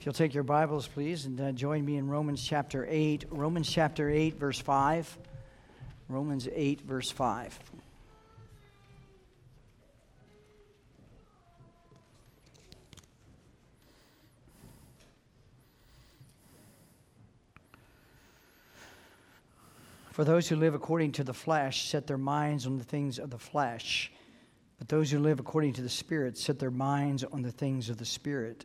If you'll take your Bibles, please, and uh, join me in Romans chapter 8. Romans chapter 8, verse 5. Romans 8, verse 5. For those who live according to the flesh set their minds on the things of the flesh, but those who live according to the Spirit set their minds on the things of the Spirit.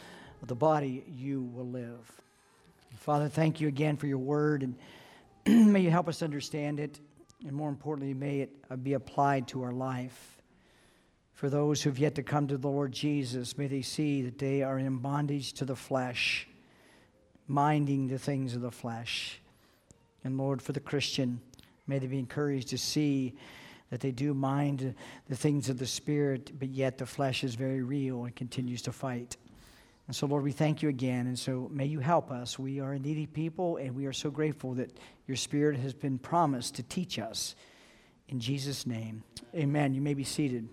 of the body, you will live. Father, thank you again for your word, and may you help us understand it, and more importantly, may it uh, be applied to our life. For those who've yet to come to the Lord Jesus, may they see that they are in bondage to the flesh, minding the things of the flesh. And Lord, for the Christian, may they be encouraged to see that they do mind the things of the Spirit, but yet the flesh is very real and continues to fight. And so, Lord, we thank you again. And so, may you help us. We are a needy people, and we are so grateful that your Spirit has been promised to teach us. In Jesus' name, amen. You may be seated.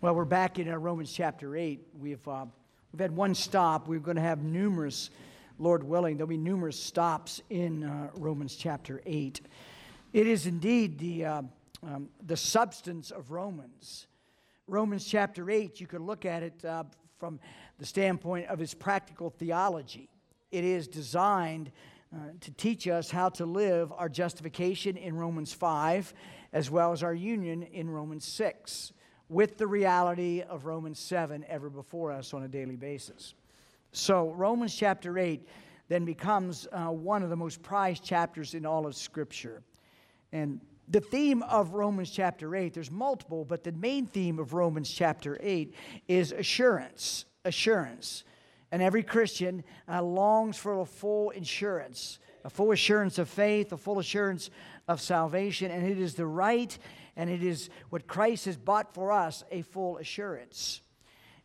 Well, we're back in uh, Romans chapter 8. We've, uh, we've had one stop. We're going to have numerous, Lord willing, there'll be numerous stops in uh, Romans chapter 8. It is indeed the, uh, um, the substance of Romans. Romans chapter 8, you could look at it uh, from the standpoint of his practical theology. It is designed uh, to teach us how to live our justification in Romans 5, as well as our union in Romans 6, with the reality of Romans 7 ever before us on a daily basis. So, Romans chapter 8 then becomes uh, one of the most prized chapters in all of Scripture. And the theme of Romans chapter 8, there's multiple, but the main theme of Romans chapter 8 is assurance. Assurance. And every Christian uh, longs for a full assurance, a full assurance of faith, a full assurance of salvation. And it is the right and it is what Christ has bought for us a full assurance.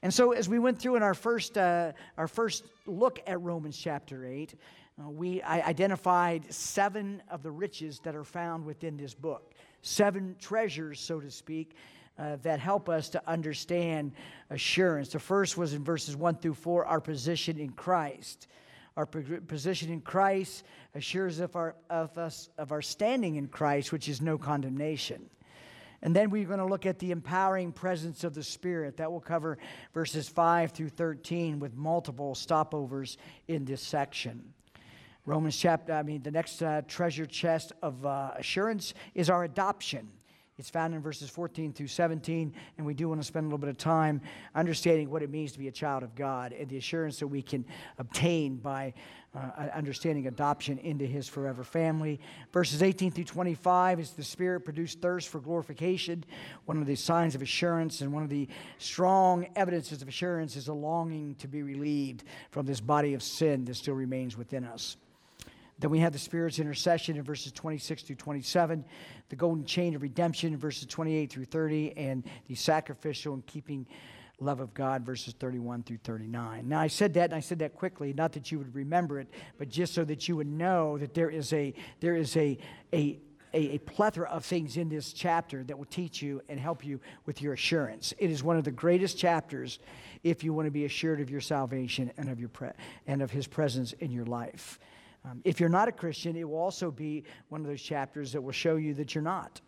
And so, as we went through in our first, uh, our first look at Romans chapter 8, uh, we identified seven of the riches that are found within this book, seven treasures, so to speak, uh, that help us to understand assurance. The first was in verses 1 through 4 our position in Christ. Our position in Christ assures of our, of, us, of our standing in Christ, which is no condemnation. And then we're going to look at the empowering presence of the Spirit. That will cover verses 5 through 13 with multiple stopovers in this section. Romans chapter, I mean, the next uh, treasure chest of uh, assurance is our adoption. It's found in verses 14 through 17, and we do want to spend a little bit of time understanding what it means to be a child of God and the assurance that we can obtain by uh, understanding adoption into His forever family. Verses 18 through 25 is the Spirit produced thirst for glorification. One of the signs of assurance and one of the strong evidences of assurance is a longing to be relieved from this body of sin that still remains within us. Then we have the Spirit's intercession in verses 26 through 27, the golden chain of redemption in verses 28 through 30, and the sacrificial and keeping love of God, verses 31 through 39. Now, I said that, and I said that quickly, not that you would remember it, but just so that you would know that there is a, there is a, a, a, plethora of things in this chapter that will teach you and help you with your assurance. It is one of the greatest chapters if you want to be assured of your salvation and of, your pre- and of His presence in your life. Um, if you're not a Christian, it will also be one of those chapters that will show you that you're not.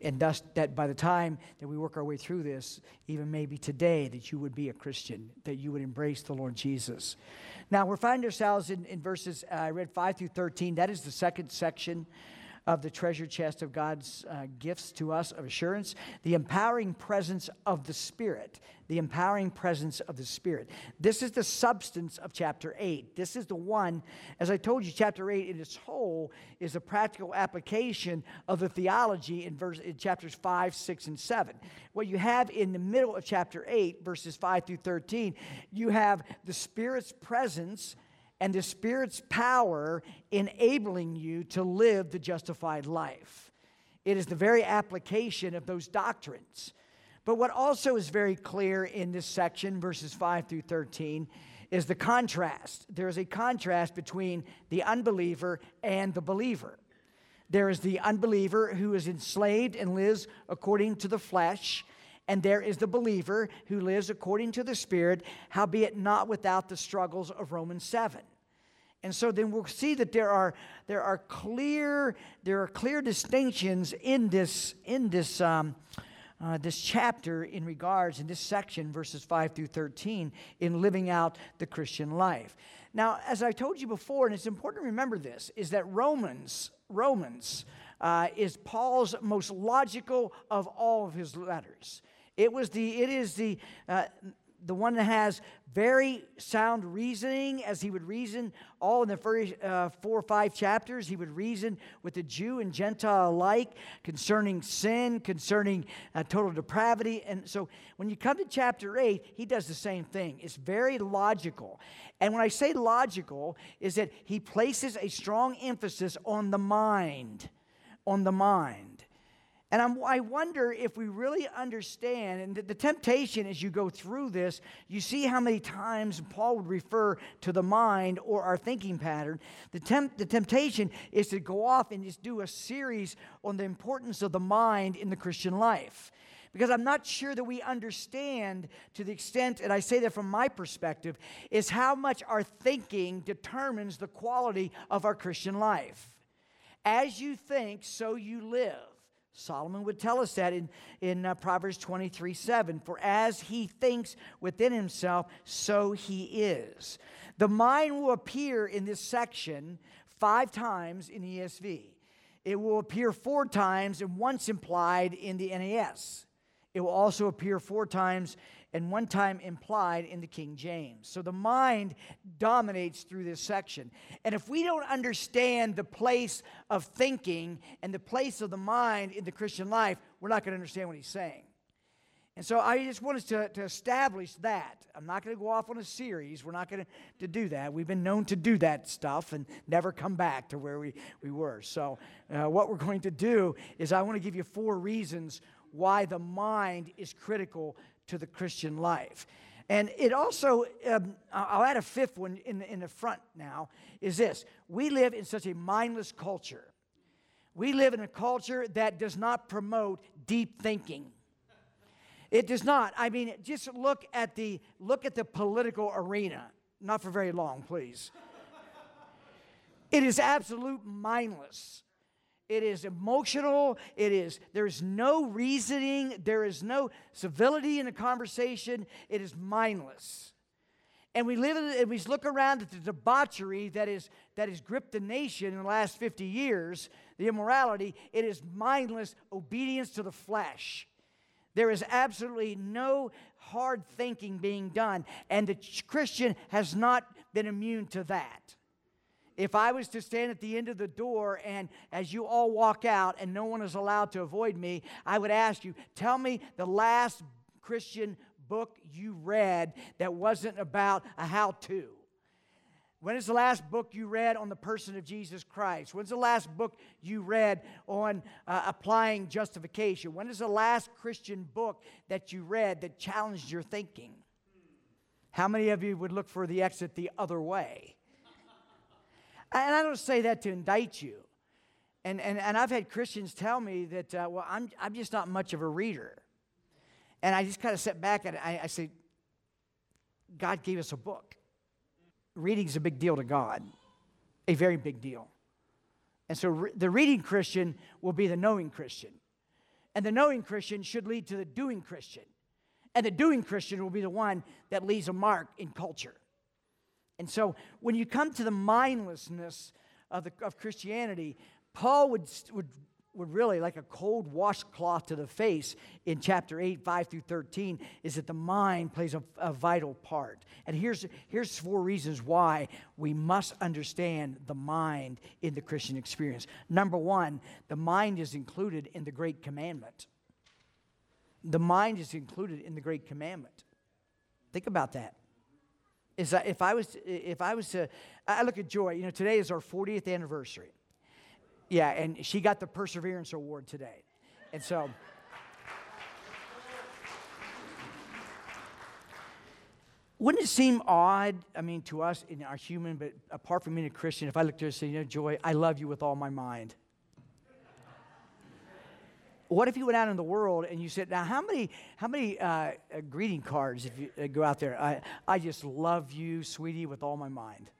And thus, that by the time that we work our way through this, even maybe today, that you would be a Christian, that you would embrace the Lord Jesus. Now, we're finding ourselves in, in verses, uh, I read 5 through 13. That is the second section of the treasure chest of God's uh, gifts to us of assurance, the empowering presence of the Spirit. The empowering presence of the Spirit. This is the substance of chapter 8. This is the one, as I told you, chapter 8 in its whole is a practical application of the theology in, verse, in chapters 5, 6, and 7. What you have in the middle of chapter 8, verses 5 through 13, you have the Spirit's presence and the Spirit's power enabling you to live the justified life. It is the very application of those doctrines. But what also is very clear in this section, verses 5 through 13, is the contrast. There is a contrast between the unbeliever and the believer. There is the unbeliever who is enslaved and lives according to the flesh, and there is the believer who lives according to the Spirit, howbeit not without the struggles of Romans 7. And so then we'll see that there are, there are, clear, there are clear distinctions in this, in this, um, uh, this chapter in regards, in this section, verses 5 through 13, in living out the Christian life. Now, as I told you before, and it's important to remember this, is that Romans, Romans uh, is Paul's most logical of all of his letters. It was the, it is the, uh, the one that has very sound reasoning, as he would reason all in the first uh, four or five chapters. He would reason with the Jew and Gentile alike concerning sin, concerning uh, total depravity. And so when you come to chapter 8, he does the same thing. It's very logical. And when I say logical, is that he places a strong emphasis on the mind, on the mind. And I'm, i wonder if we really understand, and the, the, temptation as you go through this, you see how many times Paul would refer to the mind or our thinking pattern. The, temp, the temptation is to go off and just do a series on the importance of the mind in the Christian life. Because I'm not sure that we understand to the extent, and I say that from my perspective, is how much our thinking determines the quality of our Christian life. As you think, so you live. Solomon would tell us that in, in uh, Proverbs 23 7. For as he thinks within himself, so he is. The mind will appear in this section five times in ESV. It will appear four times and once implied in the NAS. It will also appear four times and one time implied in the King James. So the mind dominates through this section. And if we don't understand the place of thinking and the place of the mind in the Christian life, we're not going to understand what he's saying. And so I just want us to, to establish that. I'm not going to go off on a series. We're not going to, to do that. We've been known to do that stuff and never come back to where we, we were. So, uh, what we're going to do is I want to give you four reasons why the mind is critical to the Christian life. And it also, um, I'll add a fifth one in in the front now, is this. We live in such a mindless culture. We live in a culture that does not promote deep thinking. It does not. I mean, just look at the look at the political arena. Not for very long, please. it is absolute mindless. It is emotional. It is, there's no reasoning. There is no civility in the conversation. It is mindless. And we live and we look around at the debauchery that is that has gripped the nation in the last 50 years, the immorality, it is mindless obedience to the flesh. There is absolutely no hard thinking being done, and the Christian has not been immune to that. If I was to stand at the end of the door and as you all walk out and no one is allowed to avoid me, I would ask you, tell me the last Christian book you read that wasn't about a how to. When is the last book you read on the person of Jesus Christ? When's the last book you read on uh, applying justification? When is the last Christian book that you read that challenged your thinking? How many of you would look for the exit the other way? And I don't say that to indict you. And, and, and I've had Christians tell me that, uh, well, I'm, I'm just not much of a reader. And I just kind of sit back and I, I say, God gave us a book. Reading is a big deal to God, a very big deal. And so re- the reading Christian will be the knowing Christian. And the knowing Christian should lead to the doing Christian. And the doing Christian will be the one that leaves a mark in culture. And so when you come to the mindlessness of, the, of Christianity, Paul would, would, would really, like a cold washcloth to the face in chapter 8, 5 through 13, is that the mind plays a, a vital part. And here's, here's four reasons why we must understand the mind in the Christian experience. Number one, the mind is included in the great commandment. The mind is included in the great commandment. Think about that. Is that if I was if I was to I look at Joy, you know, today is our 40th anniversary. Yeah, and she got the Perseverance Award today. And so Wouldn't it seem odd, I mean, to us in our human, but apart from being a Christian, if I looked at her and said, you know, Joy, I love you with all my mind. What if you went out in the world and you said, now how many, how many uh, uh, greeting cards if you uh, go out there? I, I just love you, sweetie, with all my mind.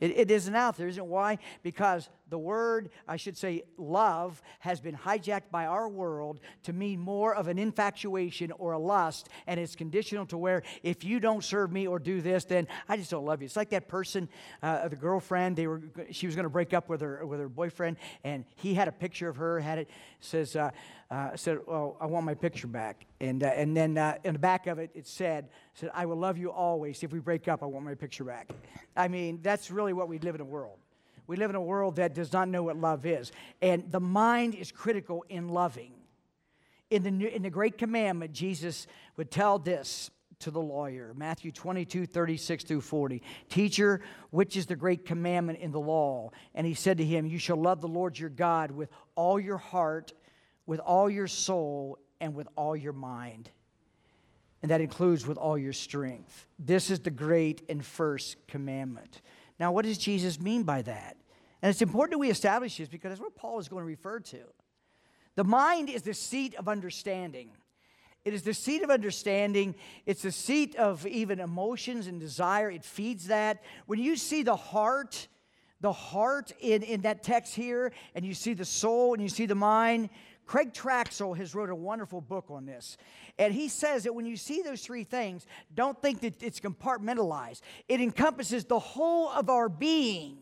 It, it isn't out there, isn't it? Why? Because the word, I should say, love, has been hijacked by our world to mean more of an infatuation or a lust, and it's conditional to where if you don't serve me or do this, then I just don't love you. It's like that person, uh, the girlfriend. They were, she was going to break up with her with her boyfriend, and he had a picture of her. Had it says, uh, uh, said, "Oh, I want my picture back," and uh, and then uh, in the back of it, it said, "said I will love you always. If we break up, I want my picture back." I mean, that's really what we live in a world. We live in a world that does not know what love is. And the mind is critical in loving. In the, new, in the Great Commandment, Jesus would tell this to the lawyer Matthew 22, 36 through 40. Teacher, which is the great commandment in the law? And he said to him, You shall love the Lord your God with all your heart, with all your soul, and with all your mind. And that includes with all your strength. This is the great and first commandment. Now, what does Jesus mean by that? And it's important that we establish this because that's what Paul is going to refer to. The mind is the seat of understanding. It is the seat of understanding. It's the seat of even emotions and desire. It feeds that. When you see the heart, the heart in, in that text here, and you see the soul and you see the mind, Craig Troxel has wrote a wonderful book on this. And he says that when you see those three things, don't think that it's compartmentalized. It encompasses the whole of our being.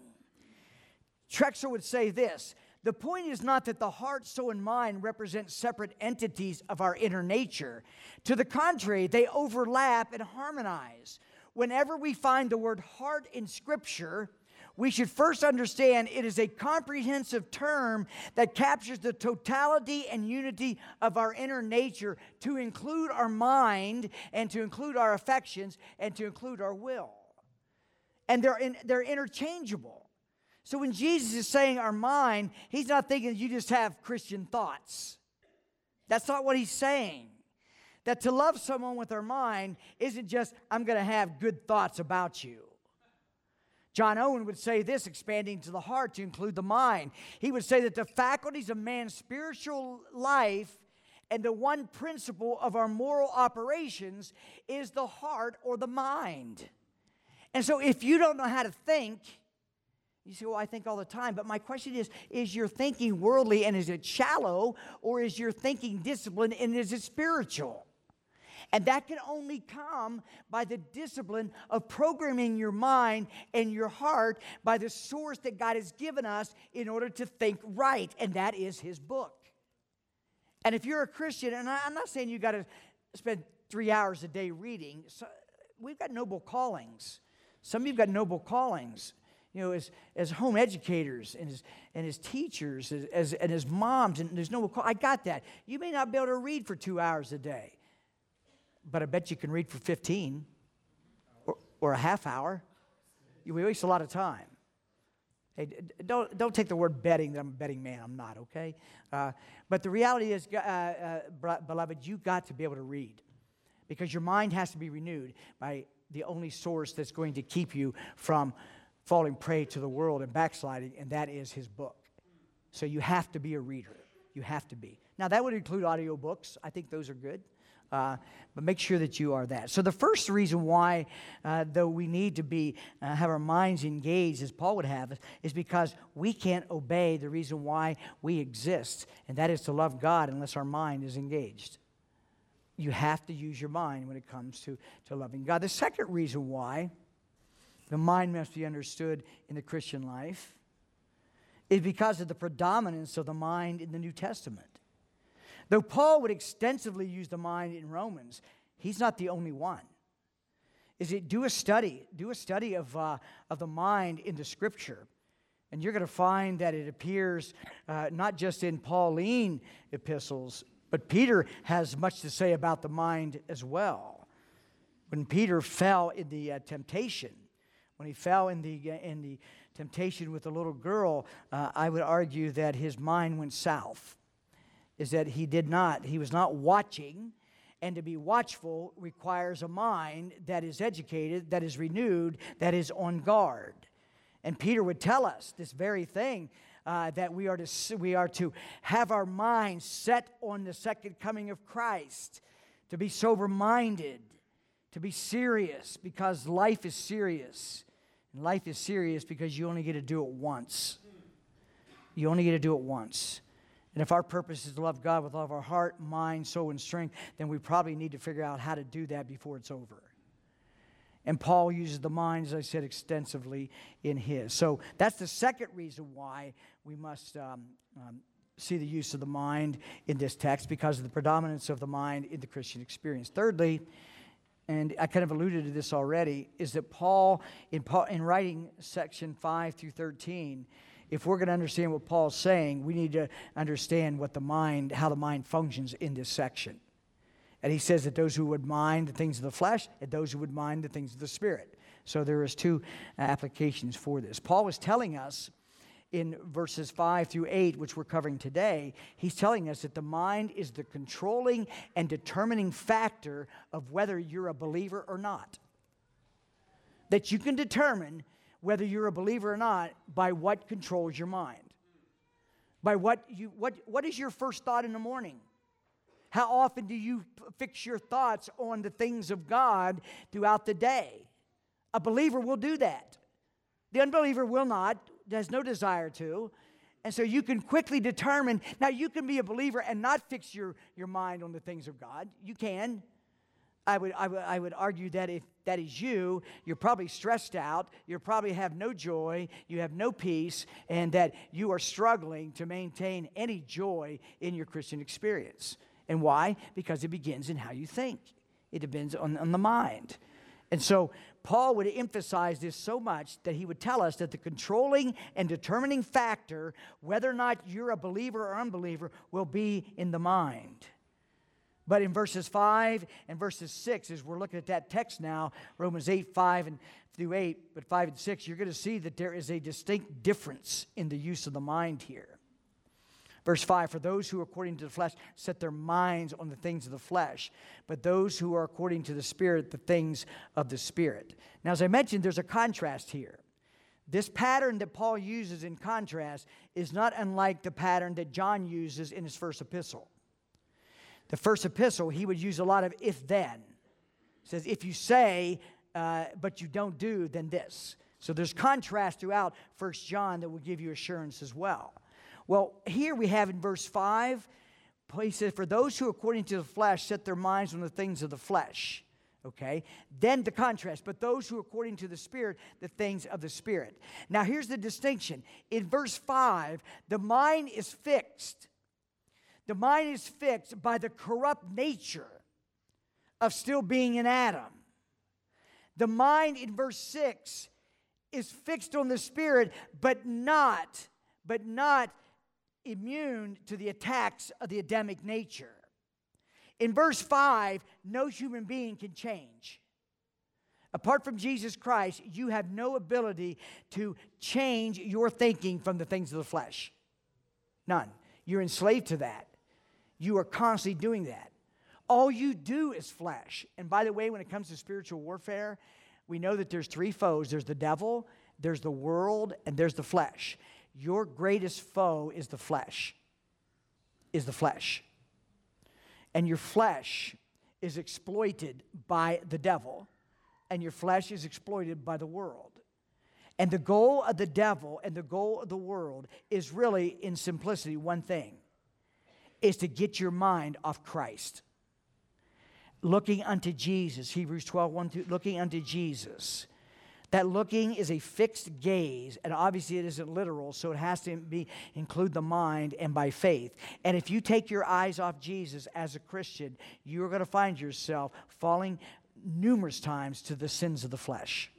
Troxel would say this the point is not that the heart, soul, and mind represent separate entities of our inner nature. To the contrary, they overlap and harmonize. Whenever we find the word heart in Scripture, we should first understand it is a comprehensive term that captures the totality and unity of our inner nature to include our mind and to include our affections and to include our will. And they're, in, they're interchangeable. So when Jesus is saying our mind, he's not thinking you just have Christian thoughts. That's not what he's saying. That to love someone with our mind isn't just, I'm going to have good thoughts about you. John Owen would say this, expanding to the heart to include the mind. He would say that the faculties of man's spiritual life and the one principle of our moral operations is the heart or the mind. And so, if you don't know how to think, you say, Well, I think all the time. But my question is Is your thinking worldly and is it shallow, or is your thinking disciplined and is it spiritual? And that can only come by the discipline of programming your mind and your heart by the source that God has given us in order to think right, and that is His book. And if you're a Christian, and I'm not saying you got to spend three hours a day reading, so we've got noble callings. Some of you have got noble callings you know, as, as home educators and as, and as teachers as, as, and as moms, and there's no, I got that. You may not be able to read for two hours a day but I bet you can read for 15 or, or a half hour. You waste a lot of time. Hey, don't, don't take the word betting that I'm a betting man. I'm not, okay? Uh, but the reality is, uh, uh, beloved, you got to be able to read because your mind has to be renewed by the only source that's going to keep you from falling prey to the world and backsliding, and that is his book. So you have to be a reader. You have to be. Now, that would include audiobooks. I think those are good. Uh, but make sure that you are that. So the first reason why, uh, though we need to be uh, have our minds engaged, as Paul would have, is because we can't obey the reason why we exist, and that is to love God unless our mind is engaged. You have to use your mind when it comes to, to loving God. The second reason why the mind must be understood in the Christian life is because of the predominance of the mind in the New Testament. Though Paul would extensively use the mind in Romans, he's not the only one. Is it do a study, do a study of, uh, of the mind in the scripture. And you're going to find that it appears uh, not just in Pauline epistles, but Peter has much to say about the mind as well. When Peter fell in the uh, temptation, when he fell in the, uh, in the temptation with the little girl, uh, I would argue that his mind went south. Is that he did not, he was not watching, and to be watchful requires a mind that is educated, that is renewed, that is on guard. And Peter would tell us this very thing uh, that we are, to, we are to have our minds set on the second coming of Christ, to be sober minded, to be serious because life is serious. And life is serious because you only get to do it once. You only get to do it once. And if our purpose is to love God with all of our heart, mind, soul, and strength, then we probably need to figure out how to do that before it's over. And Paul uses the mind, as I said, extensively in his. So that's the second reason why we must um, um, see the use of the mind in this text, because of the predominance of the mind in the Christian experience. Thirdly, and I kind of alluded to this already, is that Paul, in, Paul, in writing section 5 through 13, if we're going to understand what Paul's saying, we need to understand what the mind, how the mind functions in this section. And he says that those who would mind the things of the flesh and those who would mind the things of the spirit. So there is two applications for this. Paul was telling us in verses 5 through 8, which we're covering today, he's telling us that the mind is the controlling and determining factor of whether you're a believer or not. That you can determine whether you're a believer or not by what controls your mind. By what you what what is your first thought in the morning? How often do you fix your thoughts on the things of God throughout the day? A believer will do that. The unbeliever will not, has no desire to. And so you can quickly determine. Now, you can be a believer and not fix your, your mind on the things of God. You can. I would, I, would, I would argue that if that is you, you're probably stressed out, you probably have no joy, you have no peace, and that you are struggling to maintain any joy in your Christian experience. And why? Because it begins in how you think, it depends on, on the mind. And so Paul would emphasize this so much that he would tell us that the controlling and determining factor, whether or not you're a believer or unbeliever, will be in the mind. But in verses 5 and verses 6, as we're looking at that text now, Romans 8, 5 and through 8, but 5 and 6, you're going to see that there is a distinct difference in the use of the mind here. Verse 5 For those who, according to the flesh, set their minds on the things of the flesh, but those who are according to the Spirit, the things of the Spirit. Now, as I mentioned, there's a contrast here. This pattern that Paul uses in contrast is not unlike the pattern that John uses in his first epistle. The first epistle, he would use a lot of if then. It says, if you say, uh, but you don't do, then this. So there's contrast throughout First John that will give you assurance as well. Well, here we have in verse 5, he says, For those who according to the flesh set their minds on the things of the flesh. Okay? Then the contrast, but those who according to the Spirit, the things of the Spirit. Now here's the distinction. In verse 5, the mind is fixed. The mind is fixed by the corrupt nature of still being in Adam. The mind in verse 6 is fixed on the Spirit, but not, but not immune to the attacks of the Adamic nature. In verse 5, no human being can change. Apart from Jesus Christ, you have no ability to change your thinking from the things of the flesh. None. You're enslaved to that. You are constantly doing that. All you do is flesh. And by the way, when it comes to spiritual warfare, we know that there's three foes there's the devil, there's the world, and there's the flesh. Your greatest foe is the flesh, is the flesh. And your flesh is exploited by the devil, and your flesh is exploited by the world. And the goal of the devil and the goal of the world is really, in simplicity, one thing is to get your mind off Christ. Looking unto Jesus, Hebrews 12, 1 2, looking unto Jesus That looking is a fixed gaze, and obviously it isn't literal, so it has to be include the mind and by faith. And if you take your eyes off Jesus as a Christian, you're going to find yourself falling numerous times to the sins of the flesh.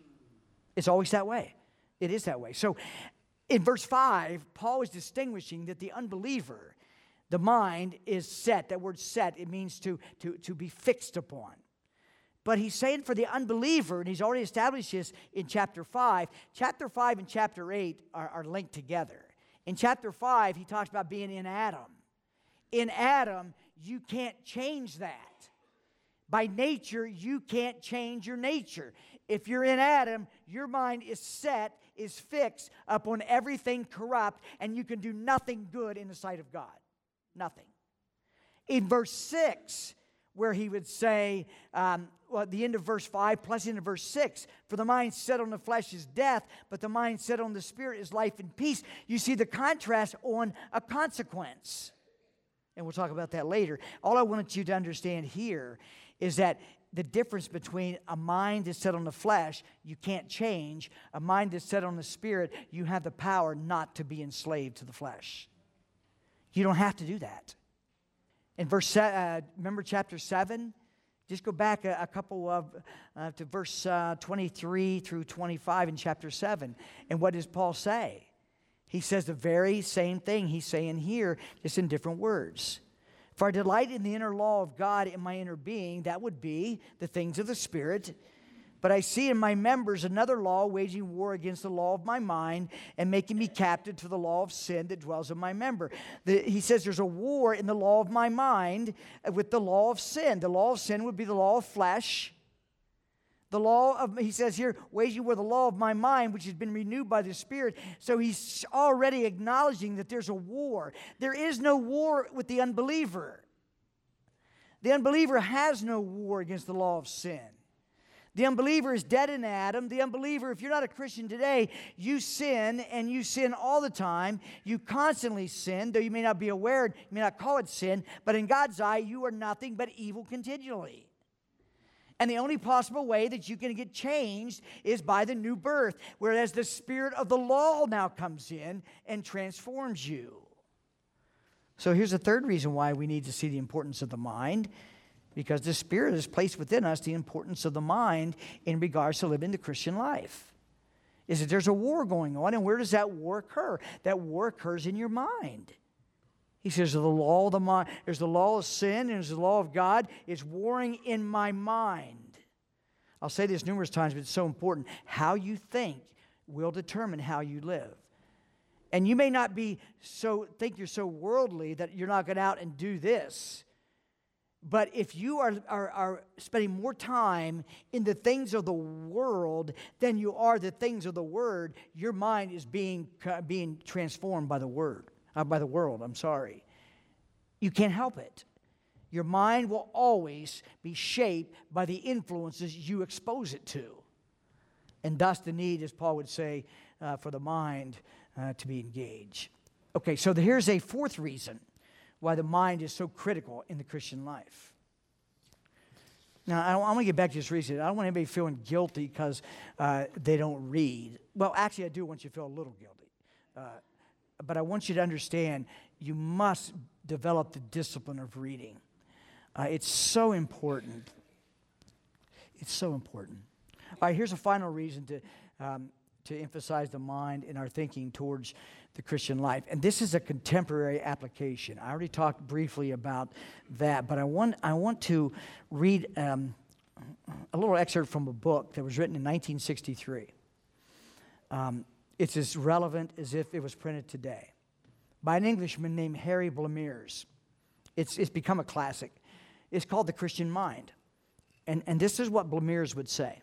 It's always that way. It is that way. So in verse 5, Paul is distinguishing that the unbeliever, the mind is set. That word set, it means to, to, to be fixed upon. But he's saying for the unbeliever, and he's already established this in chapter 5, chapter 5 and chapter 8 are, are linked together. In chapter 5, he talks about being in Adam. In Adam, you can't change that. By nature, you can't change your nature. If you're in Adam, your mind is set, is fixed upon everything corrupt, and you can do nothing good in the sight of God. Nothing. In verse 6, where he would say, um, well, at the end of verse 5 plus of verse 6 for the mind set on the flesh is death but the mind set on the spirit is life and peace. You see the contrast on a consequence. And we'll talk about that later. All i wanted you to understand here is that the difference between a mind that's set on the flesh you can't change a mind that's set on the spirit you have the power not to be enslaved to the flesh you don't have to do that in verse uh, remember chapter 7 just go back a, a couple of uh, to verse uh, 23 through 25 in chapter 7. And what does Paul say? He says the very same thing he's saying here, just in different words. For I delight in the inner law of God in my inner being, that would be the things of the Spirit but I see in my members another law waging war against the law of my mind and making me captive to the law of sin that dwells in my member. The, he says there's a war in the law of my mind with the law of sin. The law of sin would be the law of flesh. The law of, he says here, waging war the law of my mind, which has been renewed by the Spirit. So he's already acknowledging that there's a war. There is no war with the unbeliever. The unbeliever has no war against the law of sin. The unbeliever is dead in Adam. The unbeliever, if you're not a Christian today, you sin and you sin all the time. You constantly sin, though you may not be aware, you may not call it sin, but in God's eye, you are nothing but evil continually. And the only possible way that you can get changed is by the new birth, whereas the spirit of the law now comes in and transforms you. So here's the third reason why we need to see the importance of the mind because the Spirit has placed within us the importance of the mind in regards to living the Christian life. Is that there's a war going on, and where does that war occur? That war occurs in your mind. He says, the law of the mind, there's the law of sin, and there's the law of God. It's warring in my mind. I'll say this numerous times, but it's so important. How you think will determine how you live. And you may not be so think you're so worldly that you're not going out and do this. But if you are, are, are, spending more time in the things of the world than you are the things of the Word, your mind is being, being transformed by the Word, uh, by the world. I'm sorry. You can't help it. Your mind will always be shaped by the influences you expose it to. And thus the need, as Paul would say, uh, for the mind uh, to be engaged. Okay, so here's a fourth reason why the mind is so critical in the Christian life. Now, I, want to get back to this reason. I don't want anybody feeling guilty because uh, they don't read. Well, actually, I do want you to feel a little guilty. Uh, but I want you to understand you must develop the discipline of reading. Uh, it's so important. It's so important. All right, here's a final reason to, um, to emphasize the mind in our thinking towards the Christian life. And this is a contemporary application. I already talked briefly about that, but I want, I want to read um, a little excerpt from a book that was written in 1963. Um, it's as relevant as if it was printed today by an Englishman named Harry Blamires. It's, it's become a classic. It's called The Christian Mind. And, and this is what Blamires would say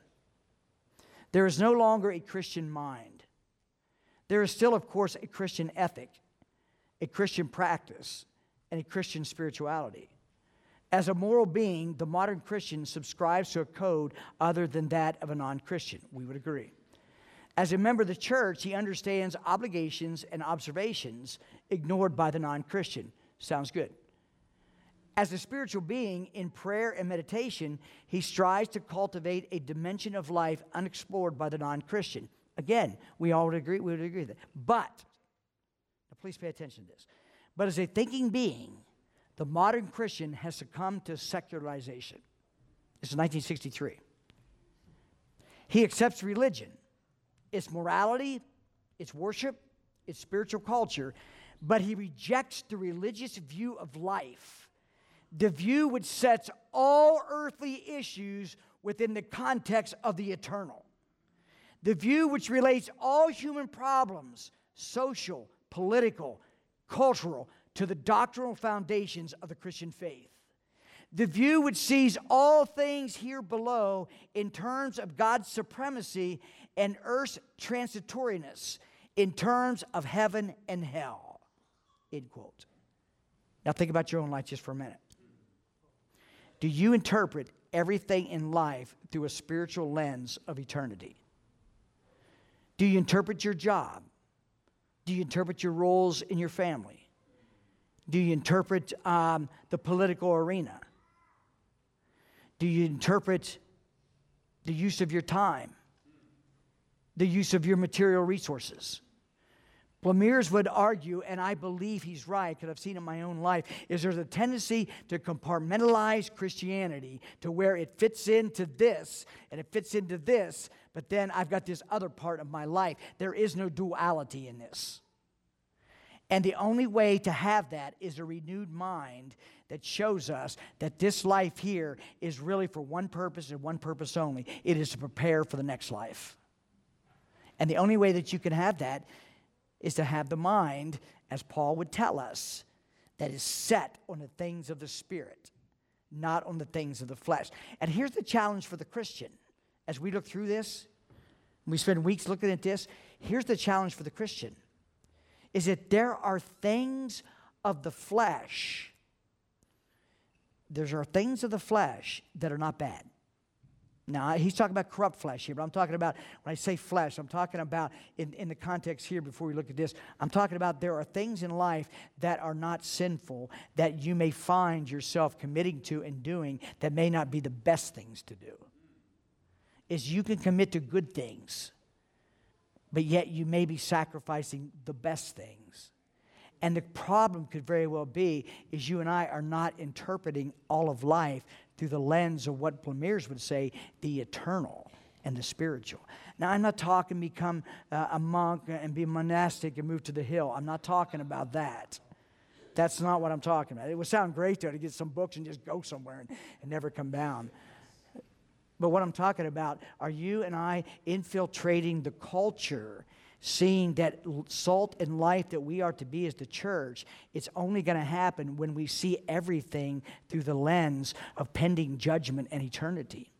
There is no longer a Christian mind there is still, of course, a Christian ethic, a Christian practice, and a Christian spirituality. As a moral being, the modern Christian subscribes to a code other than that of a non Christian. We would agree. As a member of the church, he understands obligations and observations ignored by the non Christian. Sounds good. As a spiritual being in prayer and meditation, he strives to cultivate a dimension of life unexplored by the non Christian. Again, we all would agree, we would agree with that. But, please pay attention to this. But as a thinking being, the modern Christian has succumbed to secularization. This is 1963. He accepts religion, its morality, its worship, its spiritual culture, but he rejects the religious view of life, the view which sets all earthly issues within the context of the eternal, the view which relates all human problems, social, political, cultural, to the doctrinal foundations of the Christian faith. The view which sees all things here below in terms of God's supremacy and earth's transitoriness in terms of heaven and hell. End quote. Now think about your own life just for a minute. Do you interpret everything in life through a spiritual lens of eternity? Do you interpret your job? Do you interpret your roles in your family? Do you interpret um, the political arena? Do you interpret the use of your time? The use of your material resources? Blamires would argue, and I believe he's right because I've seen it in my own life, is there's a tendency to compartmentalize Christianity to where it fits into this and it fits into this, but then I've got this other part of my life. There is no duality in this. And the only way to have that is a renewed mind that shows us that this life here is really for one purpose and one purpose only it is to prepare for the next life. And the only way that you can have that is to have the mind, as Paul would tell us, that is set on the things of the Spirit, not on the things of the flesh. And here's the challenge for the Christian as we look through this, we spend weeks looking at this. Here's the challenge for the Christian is that there are things of the flesh. There are things of the flesh that are not bad. Now, he's talking about corrupt flesh here, but I'm talking about, when I say flesh, I'm talking about, in, in the context here, before we look at this, I'm talking about there are things in life that are not sinful that you may find yourself committing to and doing that may not be the best things to do. Is you can commit to good things but yet you may be sacrificing the best things. And the problem could very well be is you and I are not interpreting all of life through the lens of what Blamires would say, the eternal and the spiritual. Now, I'm not talking become uh, a monk and be monastic and move to the hill. I'm not talking about that. That's not what I'm talking about. It would sound great though to get some books and just go somewhere and, and never come down. But what I'm talking about, are you and I infiltrating the culture, seeing that salt and life that we are to be as the church, it's only going to happen when we see everything through the lens of pending judgment and eternity.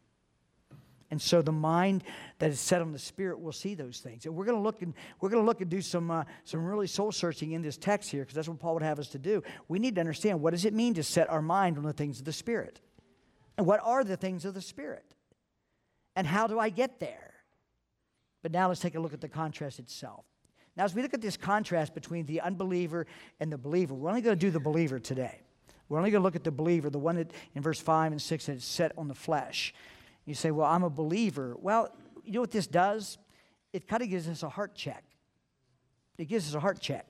And so the mind that is set on the spirit will see those things. And we're going to look and we're going to look and do some uh, some really soul searching in this text here because that's what Paul would have us to do. We need to understand what does it mean to set our mind on the things of the spirit, and what are the things of the spirit. And how do I get there? But now let's take a look at the contrast itself. Now, as we look at this contrast between the unbeliever and the believer, we're only going to do the believer today. We're only going to look at the believer, the one that in verse 5 and 6 that is set on the flesh. You say, Well, I'm a believer. Well, you know what this does? It kind of gives us a heart check. It gives us a heart check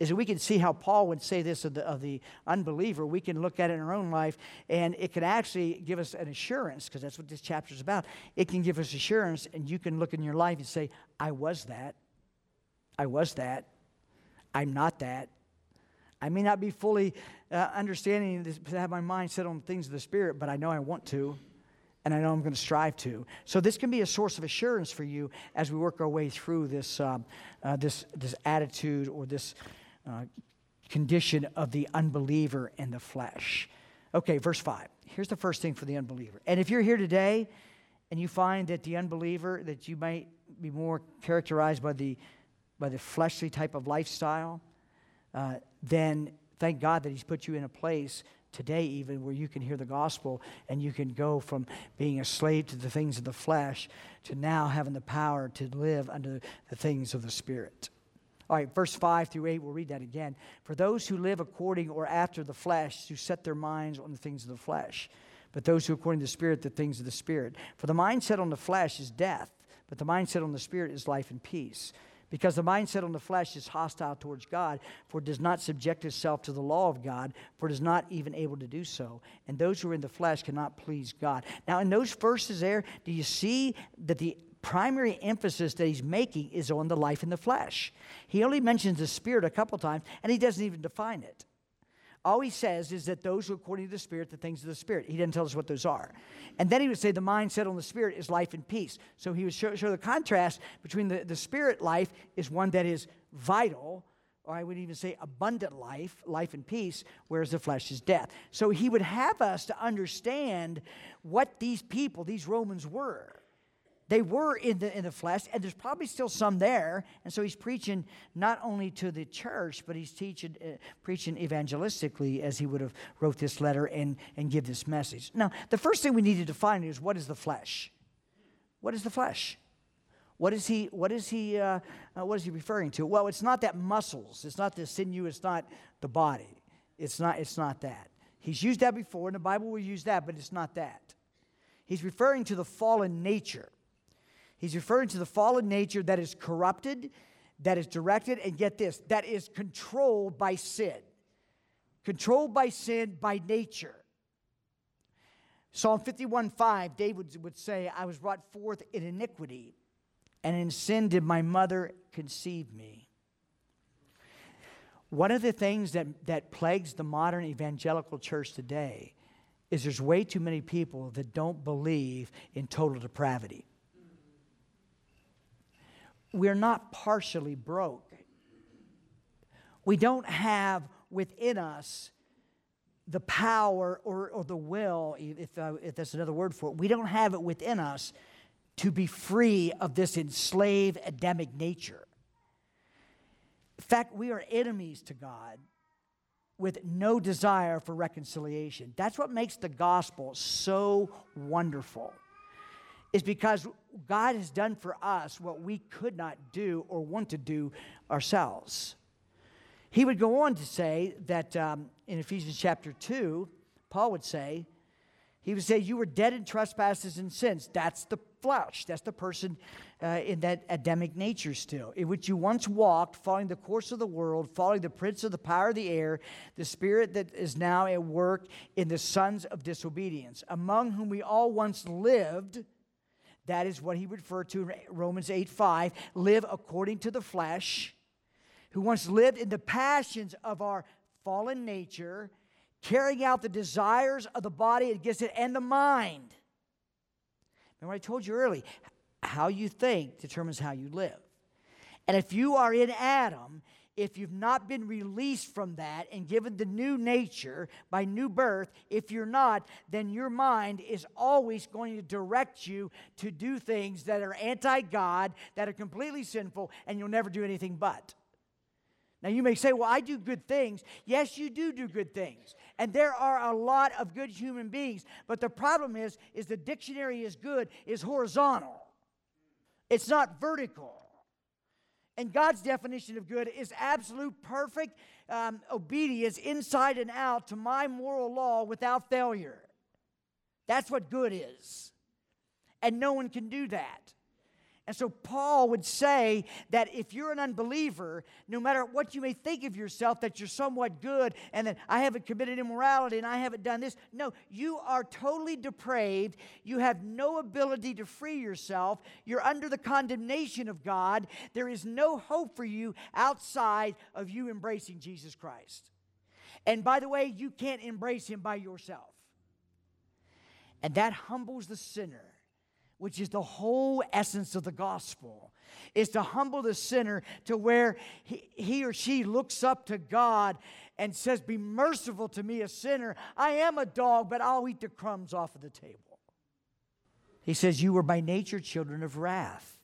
is that we can see how Paul would say this of the, of the unbeliever. We can look at it in our own life, and it can actually give us an assurance, because that's what this chapter is about. It can give us assurance, and you can look in your life and say, I was that. I was that. I'm not that. I may not be fully uh, understanding this, have my mind set on things of the Spirit, but I know I want to and I know I'm going to strive to. So this can be a source of assurance for you as we work our way through this, uh, uh, this, this attitude or this uh, condition of the unbeliever in the flesh. Okay, verse 5. Here's the first thing for the unbeliever. And if you're here today and you find that the unbeliever, that you might be more characterized by the, by the fleshly type of lifestyle, uh, then thank God that He's put you in a place today, even where you can hear the gospel and you can go from being a slave to the things of the flesh to now having the power to live under the things of the Spirit. All right, verse 5 through 8, we'll read that again. For those who live according or after the flesh, who set their minds on the things of the flesh, but those who according to the Spirit, the things of the Spirit. For the mindset on the flesh is death, but the mindset on the Spirit is life and peace. Because the mindset on the flesh is hostile towards God, for it does not subject itself to the law of God, for it is not even able to do so. And those who are in the flesh cannot please God. Now, in those verses there, do you see that the primary emphasis that he's making is on the life in the flesh? He only mentions the spirit a couple times, and he doesn't even define it. All he says is that those who according to the Spirit, the things of the Spirit. He doesn't tell us what those are. And then he would say the mindset on the Spirit is life and peace. So he would show, show the contrast between the, the Spirit life is one that is vital, or I would even say abundant life, life and peace, whereas the flesh is death. So he would have us to understand what these people, these Romans, were they were in the, in the flesh, and there's probably still some there. And so he's preaching not only to the church, but he's teaching, uh, preaching evangelistically as he would have wrote this letter and, and give this message. Now, the first thing we need to define is what is the flesh? What is the flesh? What is he, what is he, uh, uh, what is he referring to? Well, it's not that muscles. It's not the sinew. It's not the body. It's not, it's not that. He's used that before, and the Bible will use that, but it's not that. He's referring to the fallen nature. He's referring to the fallen nature that is corrupted, that is directed, and get this, that is controlled by sin. Controlled by sin by nature. Psalm 51 5, David would say, I was brought forth in iniquity, and in sin did my mother conceive me. One of the things that, that plagues the modern evangelical church today is there's way too many people that don't believe in total depravity we're not partially broke. We don't have within us the power or, or the will, if, uh, if that's another word for it, we don't have it within us to be free of this enslaved Adamic nature. In fact, we are enemies to God with no desire for reconciliation. That's what makes the gospel so wonderful is because God has done for us what we could not do or want to do ourselves. He would go on to say that um, in Ephesians chapter 2, Paul would say, he would say, You were dead in trespasses and sins. That's the flesh. That's the person uh, in that Adamic nature still, in which you once walked, following the course of the world, following the prince of the power of the air, the spirit that is now at work in the sons of disobedience, among whom we all once lived that is what he referred to in Romans 8 5. Live according to the flesh, who once lived in the passions of our fallen nature, carrying out the desires of the body against it and the mind. Remember, I told you early how you think determines how you live. And if you are in Adam, if you've not been released from that and given the new nature by new birth, if you're not, then your mind is always going to direct you to do things that are anti God, that are completely sinful, and you'll never do anything but. Now, you may say, Well, I do good things. Yes, you do do good things. And there are a lot of good human beings. But the problem is, is the dictionary is good, is horizontal. It's not vertical. And God's definition of good is absolute, perfect um, obedience inside and out to my moral law without failure. That's what good is. And no one can do that. And so Paul would say that if you're an unbeliever, no matter what you may think of yourself, that you're somewhat good and that I haven't committed immorality and I haven't done this. No, you are totally depraved. You have no ability to free yourself. You're under the condemnation of God. There is no hope for you outside of you embracing Jesus Christ. And by the way, you can't embrace him by yourself. And that humbles the sinner which is the whole essence of the gospel, is to humble the sinner to where he, he or she looks up to God and says, Be merciful to me, a sinner. I am a dog, but I'll eat the crumbs off of the table. He says, You were by nature children of wrath.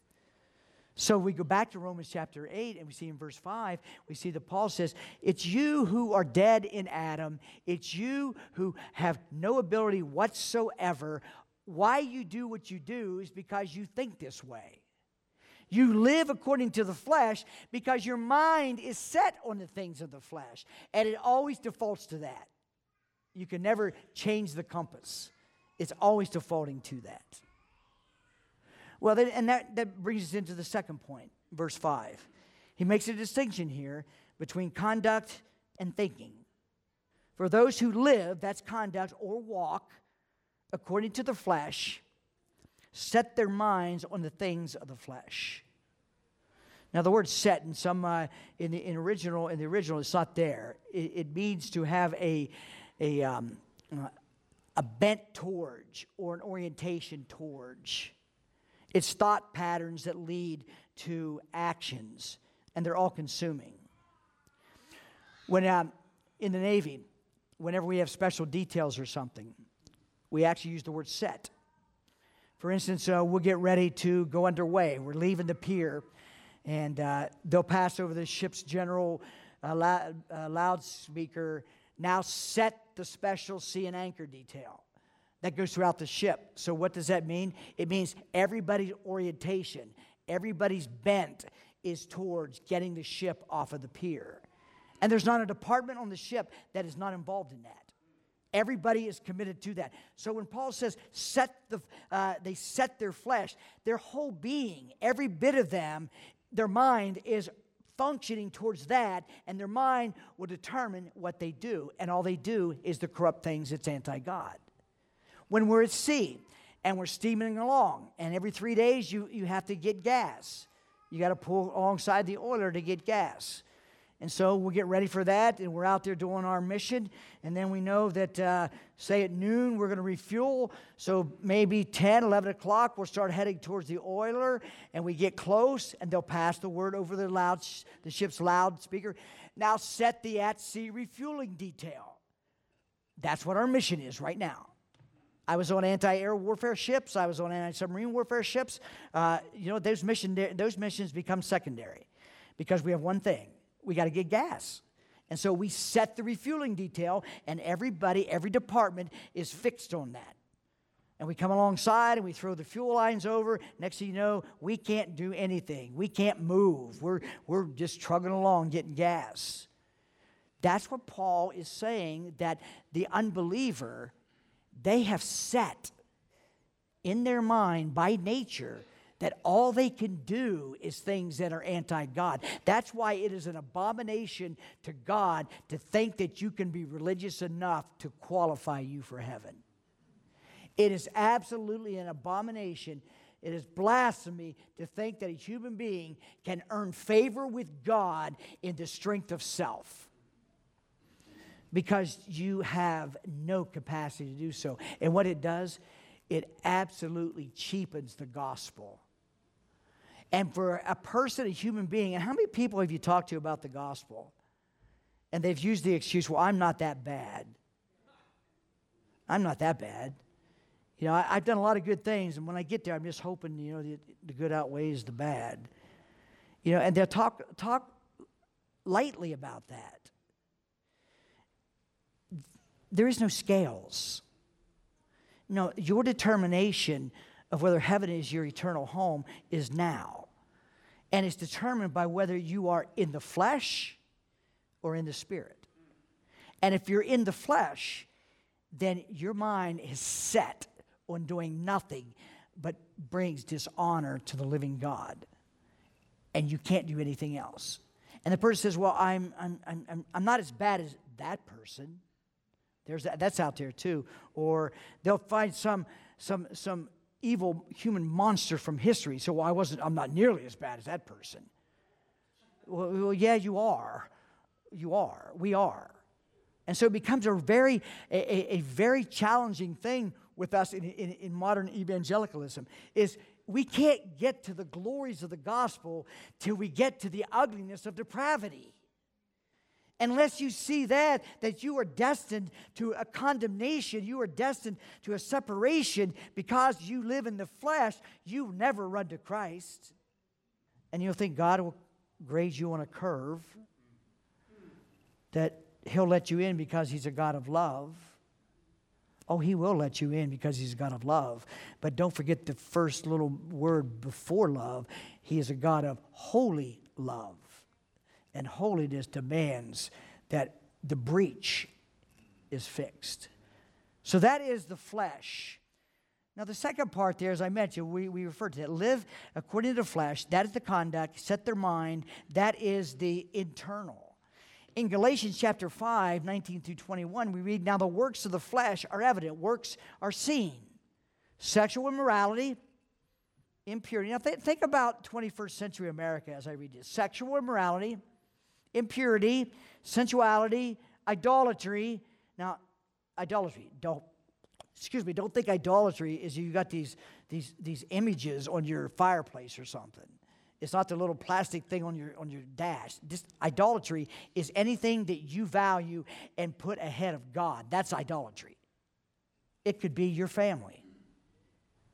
So we go back to Romans chapter 8 and we see in verse 5, we see that Paul says, It's you who are dead in Adam. It's you who have no ability whatsoever why you do what you do is because you think this way. You live according to the flesh because your mind is set on the things of the flesh, and it always defaults to that. You can never change the compass, it's always defaulting to that. Well, and that, that brings us into the second point, verse 5. He makes a distinction here between conduct and thinking. For those who live, that's conduct or walk, according to the flesh, set their minds on the things of the flesh. Now, the word "set" in some uh, in the in original in the original it's not there. It, it means to have a a um, a bent towards or an orientation towards. It's thought patterns that lead to actions, and they're all consuming. When um, in the Navy, whenever we have special details or something, we actually use the word set. For instance, uh, we'll get ready to go underway. We're leaving the pier, and uh, they'll pass over the ship's general uh, loud, uh, loudspeaker. Now set the special sea and anchor detail. That goes throughout the ship. So, what does that mean? It means everybody's orientation, everybody's bent is towards getting the ship off of the pier. And there's not a department on the ship that is not involved in that. Everybody is committed to that. So when Paul says set the, uh, they set their flesh, their whole being, every bit of them, their mind is functioning towards that, and their mind will determine what they do. And all they do is the corrupt things that's anti God. When we're at sea and we're steaming along, and every three days you, you have to get gas, you got to pull alongside the oiler to get gas. And so we'll get ready for that, and we're out there doing our mission. And then we know that, uh, say, at noon, we're going to refuel. So maybe 10, 11 o'clock, we'll start heading towards the oiler, and we get close, and they'll pass the word over the, loud, the ship's loudspeaker. Now set the at sea refueling detail. That's what our mission is right now. I was on anti-air warfare ships. I was on anti-submarine warfare ships. Uh, you know, those, mission, those missions become secondary because we have one thing we got to get gas. And so we set the refueling detail, and everybody, every department is fixed on that. And we come alongside and we throw the fuel lines over. Next thing you know, we can't do anything. We can't move. We're, we're just trugging along getting gas. That's what Paul is saying that the unbeliever, they have set in their mind by nature that all they can do is things that are anti God. That's why it is an abomination to God to think that you can be religious enough to qualify you for heaven. It is absolutely an abomination. It is blasphemy to think that a human being can earn favor with God in the strength of self because you have no capacity to do so. And what it does, it absolutely cheapens the gospel. And for a person, a human being, and how many people have you talked to about the gospel? And they've used the excuse, well, I'm not that bad. I'm not that bad. You know, I, have done a lot of good things, and when I get there, I'm just hoping, you know, the, the good outweighs the bad. You know, and they'll talk, talk lightly about that. There is no scales. No, your determination of whether heaven is your eternal home is now. And it's determined by whether you are in the flesh or in the spirit. And if you're in the flesh, then your mind is set on doing nothing but brings dishonor to the living God. And you can't do anything else. And the person says, Well, I'm, I'm, I'm, I'm not as bad as that person. There's that, that's out there too. Or they'll find some, some, some evil human monster from history, so I wasn't, I'm not nearly as bad as that person. Well, well yeah, you are. You are. We are. And so it becomes a very, a, a very challenging thing with us in, in, in modern evangelicalism is we can't get to the glories of the gospel till we get to the ugliness of depravity. Unless you see that, that you are destined to a condemnation, you are destined to a separation because you live in the flesh, you never run to Christ. And you'll think God will grade you on a curve, that He'll let you in because He's a God of love. Oh, he will let you in because he's a God of love. But don't forget the first little word before love. He is a God of holy love. And holiness demands that the breach is fixed. So that is the flesh. Now, the second part there, as I mentioned, we, we referred to it live according to the flesh. That is the conduct, set their mind. That is the internal. In Galatians chapter 5, 19 through 21, we read, Now the works of the flesh are evident, works are seen. Sexual immorality, impurity. Now th- think about 21st century America as I read this sexual immorality, impurity, sensuality, idolatry. Now, idolatry, don't, excuse me, don't think idolatry is you got these, these, these images on your fireplace or something. It's not the little plastic thing on your, on your dash. This idolatry is anything that you value and put ahead of God. That's idolatry. It could be your family.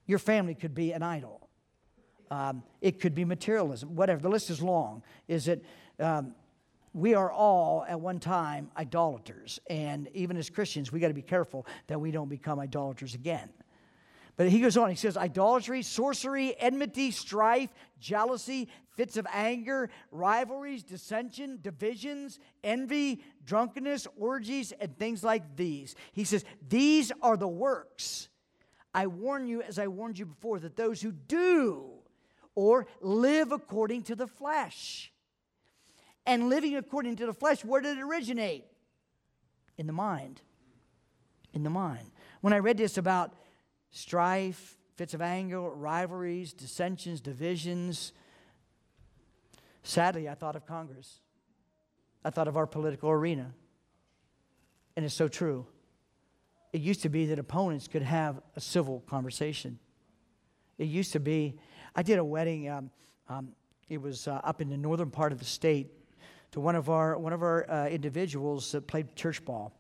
Your family could be an idol. Um, it could be materialism, whatever. The list is long. Is it? um, we are all at one time idolaters. And even as Christians, we got to be careful that we don't become idolaters again. But he goes on, he says, idolatry, sorcery, enmity, strife, jealousy, fits of anger, rivalries, dissension, divisions, envy, drunkenness, orgies, and things like these. He says, These are the works. I warn you, as I warned you before, that those who do or live according to the flesh. And living according to the flesh, where did it originate? In the mind. In the mind. When I read this about strife, fits of anger, rivalries, dissensions, divisions. Sadly, I thought of Congress. I thought of our political arena. And it's so true. It used to be that opponents could have a civil conversation. It used to be, I did a wedding, um, um, it was uh, up in the northern part of the state to one of our, one of our uh, individuals that played church ball.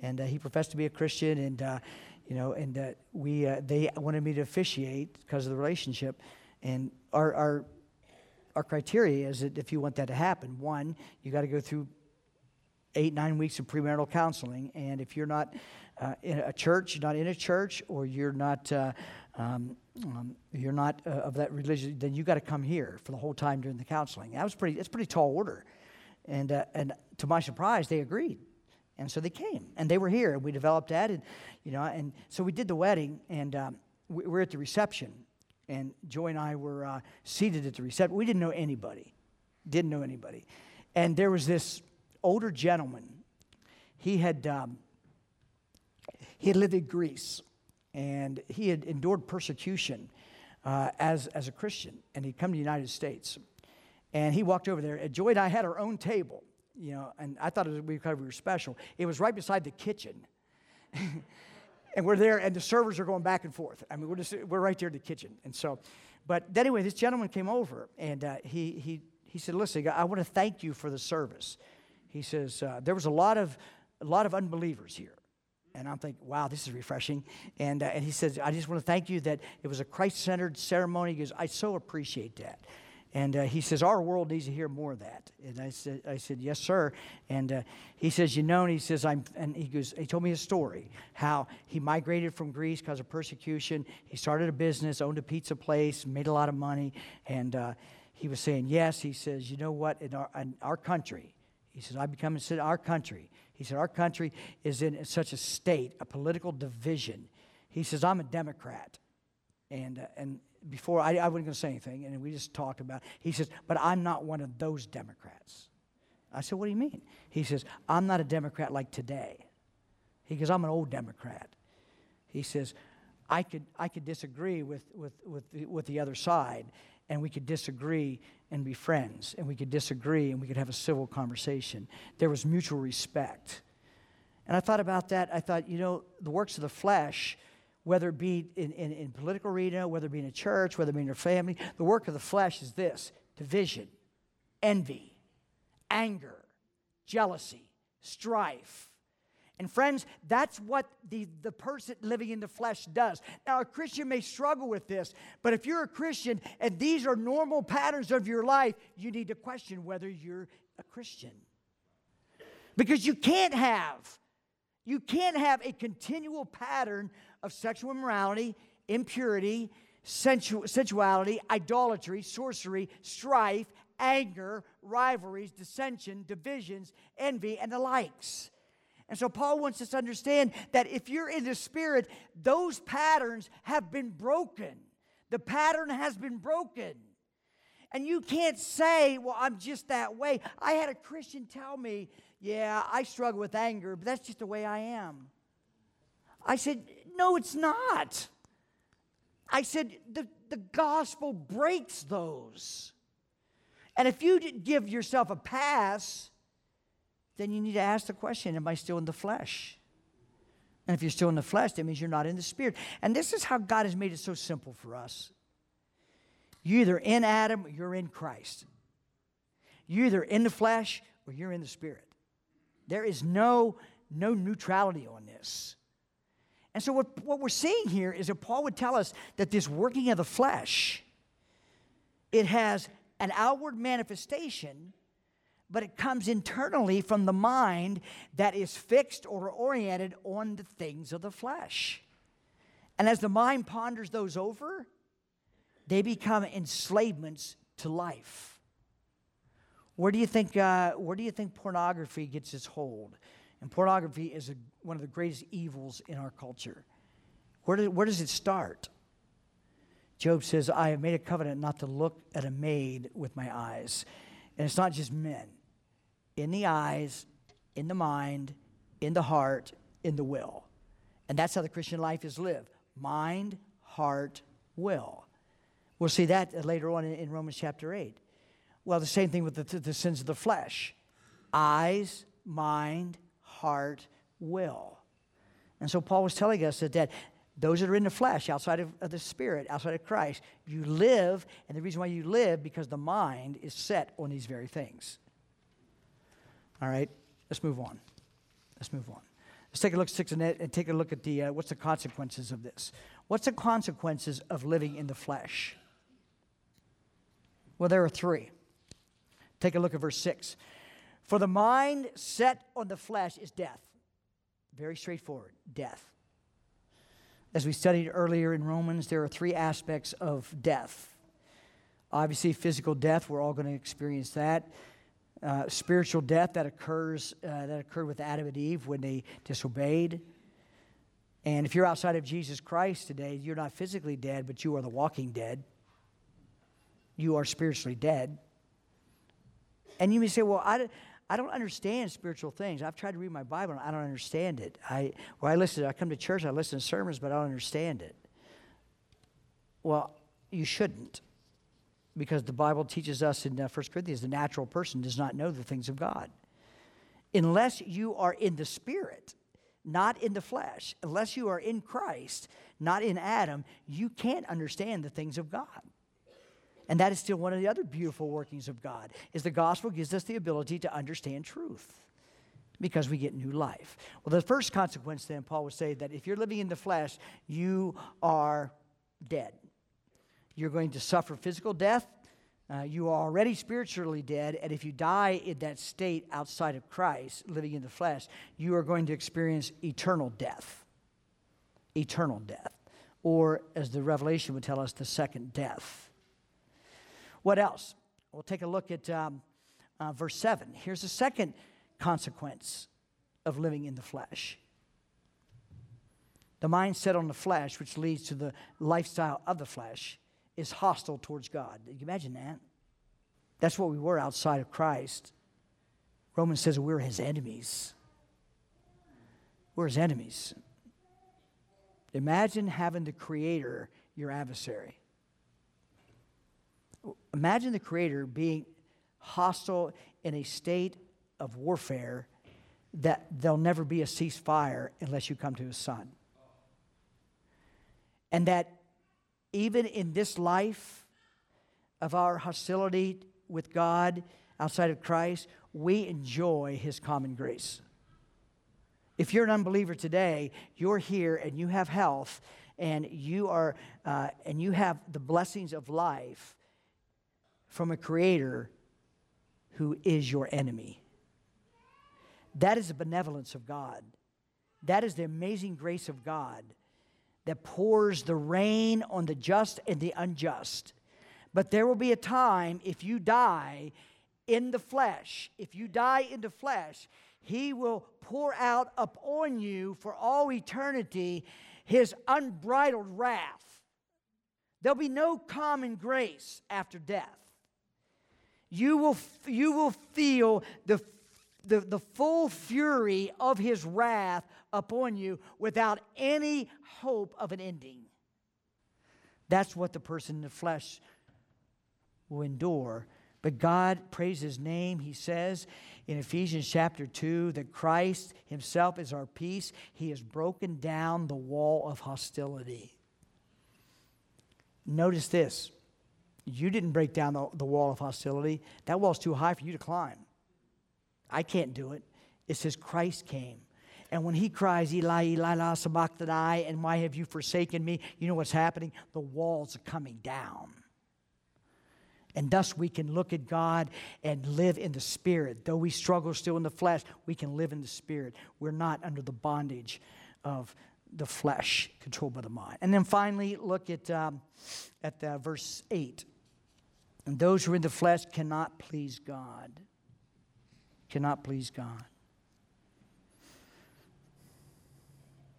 And uh, he professed to be a Christian, and uh, you know, and uh, we uh, they wanted me to officiate because of the relationship, and our our our criteria is that if you want that to happen, one, you got to go through eight nine weeks of premarital counseling, and if you're not uh, in a church, you're not in a church, or you're not. Uh, um, um, you're not uh, of that religion, then you got to come here for the whole time during the counseling. That was pretty. That's pretty tall order, and uh, and to my surprise, they agreed. And so they came and they were here and we developed that. And, you know, and so we did the wedding and um, we were at the reception. And Joy and I were uh, seated at the reception. We didn't know anybody, didn't know anybody. And there was this older gentleman. He had, um, he had lived in Greece and he had endured persecution uh, as, as a Christian. And he'd come to the United States. And he walked over there. Joy and I had our own table you know, and I thought it was because we were special. It was right beside the kitchen. and we're there, and the servers are going back and forth. I mean, we're just we're right there in the kitchen. And so, but anyway, this gentleman came over, and uh, he he he said, "Listen, I want to thank you for the service." He says uh, there was a lot of a lot of unbelievers here. And I'm thinking, wow, this is refreshing. And, uh, and he says, I just want to thank you that it was a Christ centered ceremony. He goes, I so appreciate that. And uh, he says, Our world needs to hear more of that. And I said, I said Yes, sir. And uh, he says, You know, and he says, I'm, and he goes, He told me his story how he migrated from Greece because of persecution. He started a business, owned a pizza place, made a lot of money. And uh, he was saying, Yes, he says, You know what? In our, in our country, he says, I become in our country. He said, Our country is in such a state, a political division. He says, I'm a Democrat. And, uh, and before I, I wasn't going to say anything, and we just talked about. It. He says, "But I'm not one of those Democrats." I said, "What do you mean?" He says, "I'm not a Democrat like today." He goes, "I'm an old Democrat." He says, "I could I could disagree with with with the, with the other side, and we could disagree and be friends, and we could disagree and we could have a civil conversation. There was mutual respect." And I thought about that. I thought, you know, the works of the flesh whether it be in, in, in political arena, whether it be in a church, whether it be in your family. The work of the flesh is this division, envy, anger, jealousy, strife. And friends, that's what the, the person living in the flesh does. Now, a Christian may struggle with this, but if you're a Christian and these are normal patterns of your life, you need to question whether you're a Christian. Because you can't have You can't have a continual pattern of sexual immorality, impurity, sensu- sensuality, idolatry, sorcery, strife, anger, rivalries, dissension, divisions, envy, and the likes. And so Paul wants us to understand that if you're in the Spirit, those patterns have been broken. The pattern has been broken. And you can't say, well, I'm just that way. I had a Christian tell me, yeah, I struggle with anger, but that's just the way I am. I said, no, it's not. I said, the, the gospel breaks those. And if you give yourself a pass, then you need to ask the question Am I still in the flesh? And if you're still in the flesh, that means you're not in the spirit. And this is how God has made it so simple for us. You're either in Adam or you're in Christ. You're either in the flesh or you're in the spirit. There is no, no neutrality on this. And so, what, what we're seeing here is that Paul would tell us that this working of the flesh, it has an outward manifestation, but it comes internally from the mind that is fixed or oriented on the things of the flesh. And as the mind ponders those over, they become enslavements to life. Where do you think, uh, where do you think pornography gets its hold? And pornography is a, one of the greatest evils in our culture. Where, do, where does it start? Job says, I have made a covenant not to look at a maid with my eyes. And it's not just men, in the eyes, in the mind, in the heart, in the will. And that's how the Christian life is lived mind, heart, will. We'll see that later on in, Romans chapter 8. Well, the same thing with the, the sins of the flesh eyes, mind, heart, will. And so Paul was telling us that, that those that are in the flesh, outside of, of, the spirit, outside of Christ, you live, and the reason why you live because the mind is set on these very things. All right, let's move on. Let's move on. Let's take a look six and take a look at the uh, what's the consequences of this. What's the consequences of living in the flesh? Well, there are three. Take a look at verse six. For the mind set on the flesh is death. Very straightforward, death. As we studied earlier in Romans, there are three aspects of death. Obviously, physical death, we're all going to experience that. Uh, spiritual death that occurs uh, that occurred with Adam and Eve when they disobeyed. And if you're outside of Jesus Christ today, you're not physically dead, but you are the walking dead. You are spiritually dead. And you may say, well, I, I don't understand spiritual things. I've tried to read my Bible and I don't understand it. I, well, I listen, I come to church, I listen to sermons, but I don't understand it. Well, you shouldn't. Because the Bible teaches us in uh, 1 Corinthians the natural person does not know the things of God. Unless you are in the Spirit, not in the flesh, unless you are in Christ, not in Adam, you can't understand the things of God. And that is still one of the other beautiful workings of God, is the gospel gives us the ability to understand truth because we get new life. Well, the first consequence then, Paul would say that if you're living in the flesh, you are dead. You're going to suffer physical death. Uh, you are already spiritually dead, and if you die in that state outside of Christ, living in the flesh, you are going to experience eternal death. Eternal death. Or, as the Revelation would tell us, the second death. What else? We'll take a look at um, uh, verse 7. Here's the second consequence of living in the flesh the mindset on the flesh, which leads to the lifestyle of the flesh, is hostile towards God. Can you imagine that? That's what we were outside of Christ. Romans says we're his enemies. We're his enemies. Imagine having the Creator your adversary. Imagine the Creator being hostile in a state of warfare that there'll never be a ceasefire unless you come to His Son. And that even in this life of our hostility with God outside of Christ, we enjoy His common grace. If you're an unbeliever today, you're here and you have health and you are uh, and you have the blessings of life from a creator who is your enemy. That is the benevolence of God. That is the amazing grace of God that pours the rain on the just and the unjust. But there will be a time if you die in the flesh, if you die in the flesh, he will pour out upon you for all eternity his unbridled wrath. There'll be no common grace after death. You will, you will feel the, the, the full fury of his wrath upon you without any hope of an ending. That's what the person in the flesh will endure. But God, praise his name, he says in Ephesians chapter 2 that Christ himself is our peace. He has broken down the wall of hostility. Notice this you didn't break down the, the wall of hostility, that wall's too high for you to climb. I can't do it. It says Christ came. And when he cries, Eli, Eli, la sabachthani, and why have you forsaken me? You know what's happening? The walls are coming down. And thus we can look at God and live in the Spirit. Though we struggle still in the flesh, we can live in the Spirit. We're not under the bondage of the flesh controlled by the mind. And then finally, look at, um, at uh, verse 8. And those who are in the flesh cannot please God. Cannot please God.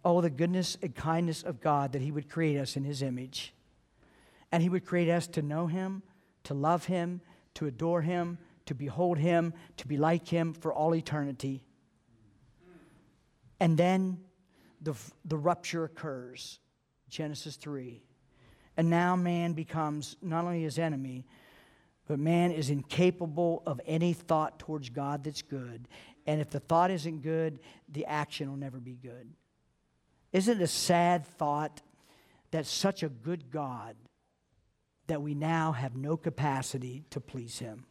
Oh, the goodness and kindness of God that He would create us in His image. And He would create us to know Him, to love Him, to adore Him, to behold Him, to be like Him for all eternity. And then the, the rupture occurs. Genesis 3. And now man becomes not only his enemy, but man is incapable of any thought towards God that's good. And if the thought isn't good, the action will never be good. Isn't it a sad thought that such a good God that we now have no capacity to please him?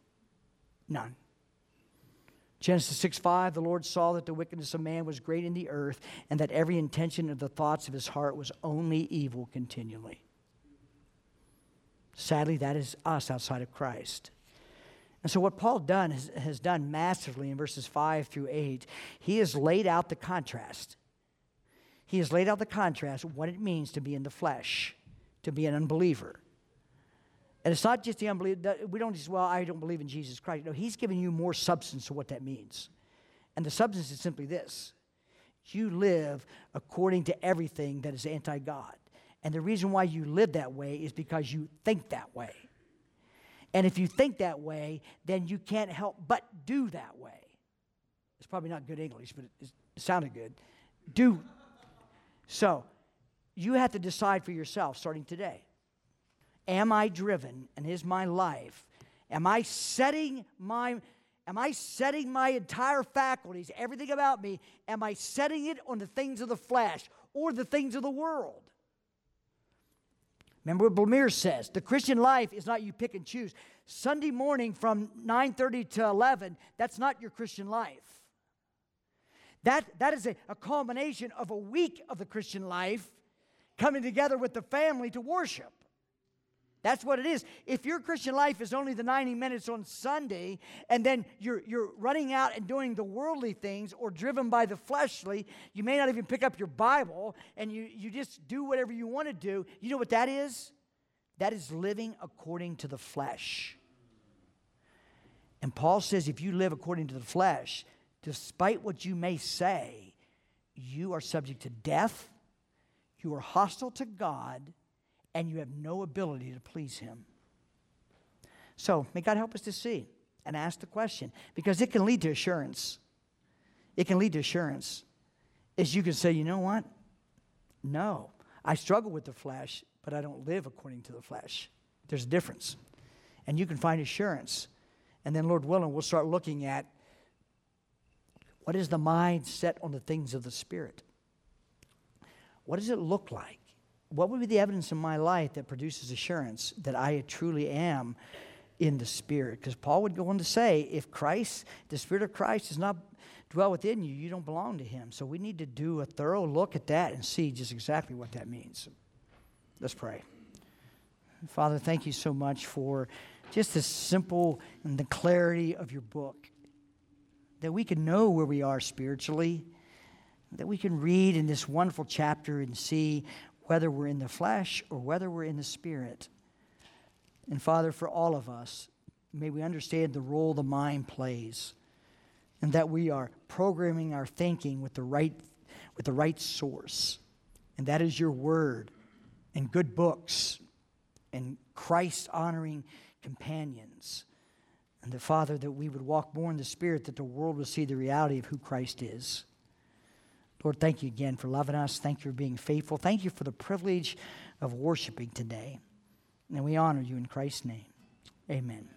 None. Genesis 6 5, the Lord saw that the wickedness of man was great in the earth, and that every intention of the thoughts of his heart was only evil continually. Sadly, that is us outside of Christ. And so, what Paul done has, done massively in verses 5 through 8, he has laid out the contrast he has laid out the contrast what it means to be in the flesh, to be an unbeliever. And it's not just the unbeliever. We don't just, well, I don't believe in Jesus Christ. No, he's giving you more substance to what that means. And the substance is simply this you live according to everything that is anti God. And the reason why you live that way is because you think that way. And if you think that way, then you can't help but do that way. It's probably not good English, but it, it sounded good. Do so, you have to decide for yourself starting today. Am I driven and is my life? Am I setting my am I setting my entire faculties, everything about me, am I setting it on the things of the flesh or the things of the world? Remember what Blamire says, the Christian life is not you pick and choose. Sunday morning from 9:30 to 11, that's not your Christian life. That, that is a, a culmination of a week of the Christian life coming together with the family to worship. That's what it is. If your Christian life is only the 90 minutes on Sunday, and then you're, you're running out and doing the worldly things or driven by the fleshly, you may not even pick up your Bible and you, you just do whatever you want to do. You know what that is? That is living according to the flesh. And Paul says if you live according to the flesh, despite what you may say, you are subject to death, you are hostile to God, and you have no ability to please Him. So, may God help us to see and ask the question because it can lead to assurance. It can lead to assurance. Is you can say, you know what? No, I struggle with the flesh, but I don't live according to the flesh. There's a difference. And you can find assurance. And then, Lord willing, we'll start looking at what is the mind set on the things of the Spirit? What does it look like? What would be the evidence in my life that produces assurance that I truly am in the Spirit? Because Paul would go on to say, if Christ, the Spirit of Christ, does not dwell within you, you don't belong to Him. So we need to do a thorough look at that and see just exactly what that means. Let's pray. Father, thank you so much for just the simple and the clarity of your book that we can know where we are spiritually, that we can read in this wonderful chapter and see whether we're in the flesh or whether we're in the spirit. And Father, for all of us, may we understand the role the mind plays and that we are programming our thinking with the right, with the right source. And that is your word and good books and Christ honoring companions. And the Father, that we would walk more in the Spirit, that the world will see the reality of who Christ is. Lord, thank you again for loving us. Thank you for being faithful. Thank you for the privilege of worshiping today. And we honor you in Christ's name. Amen.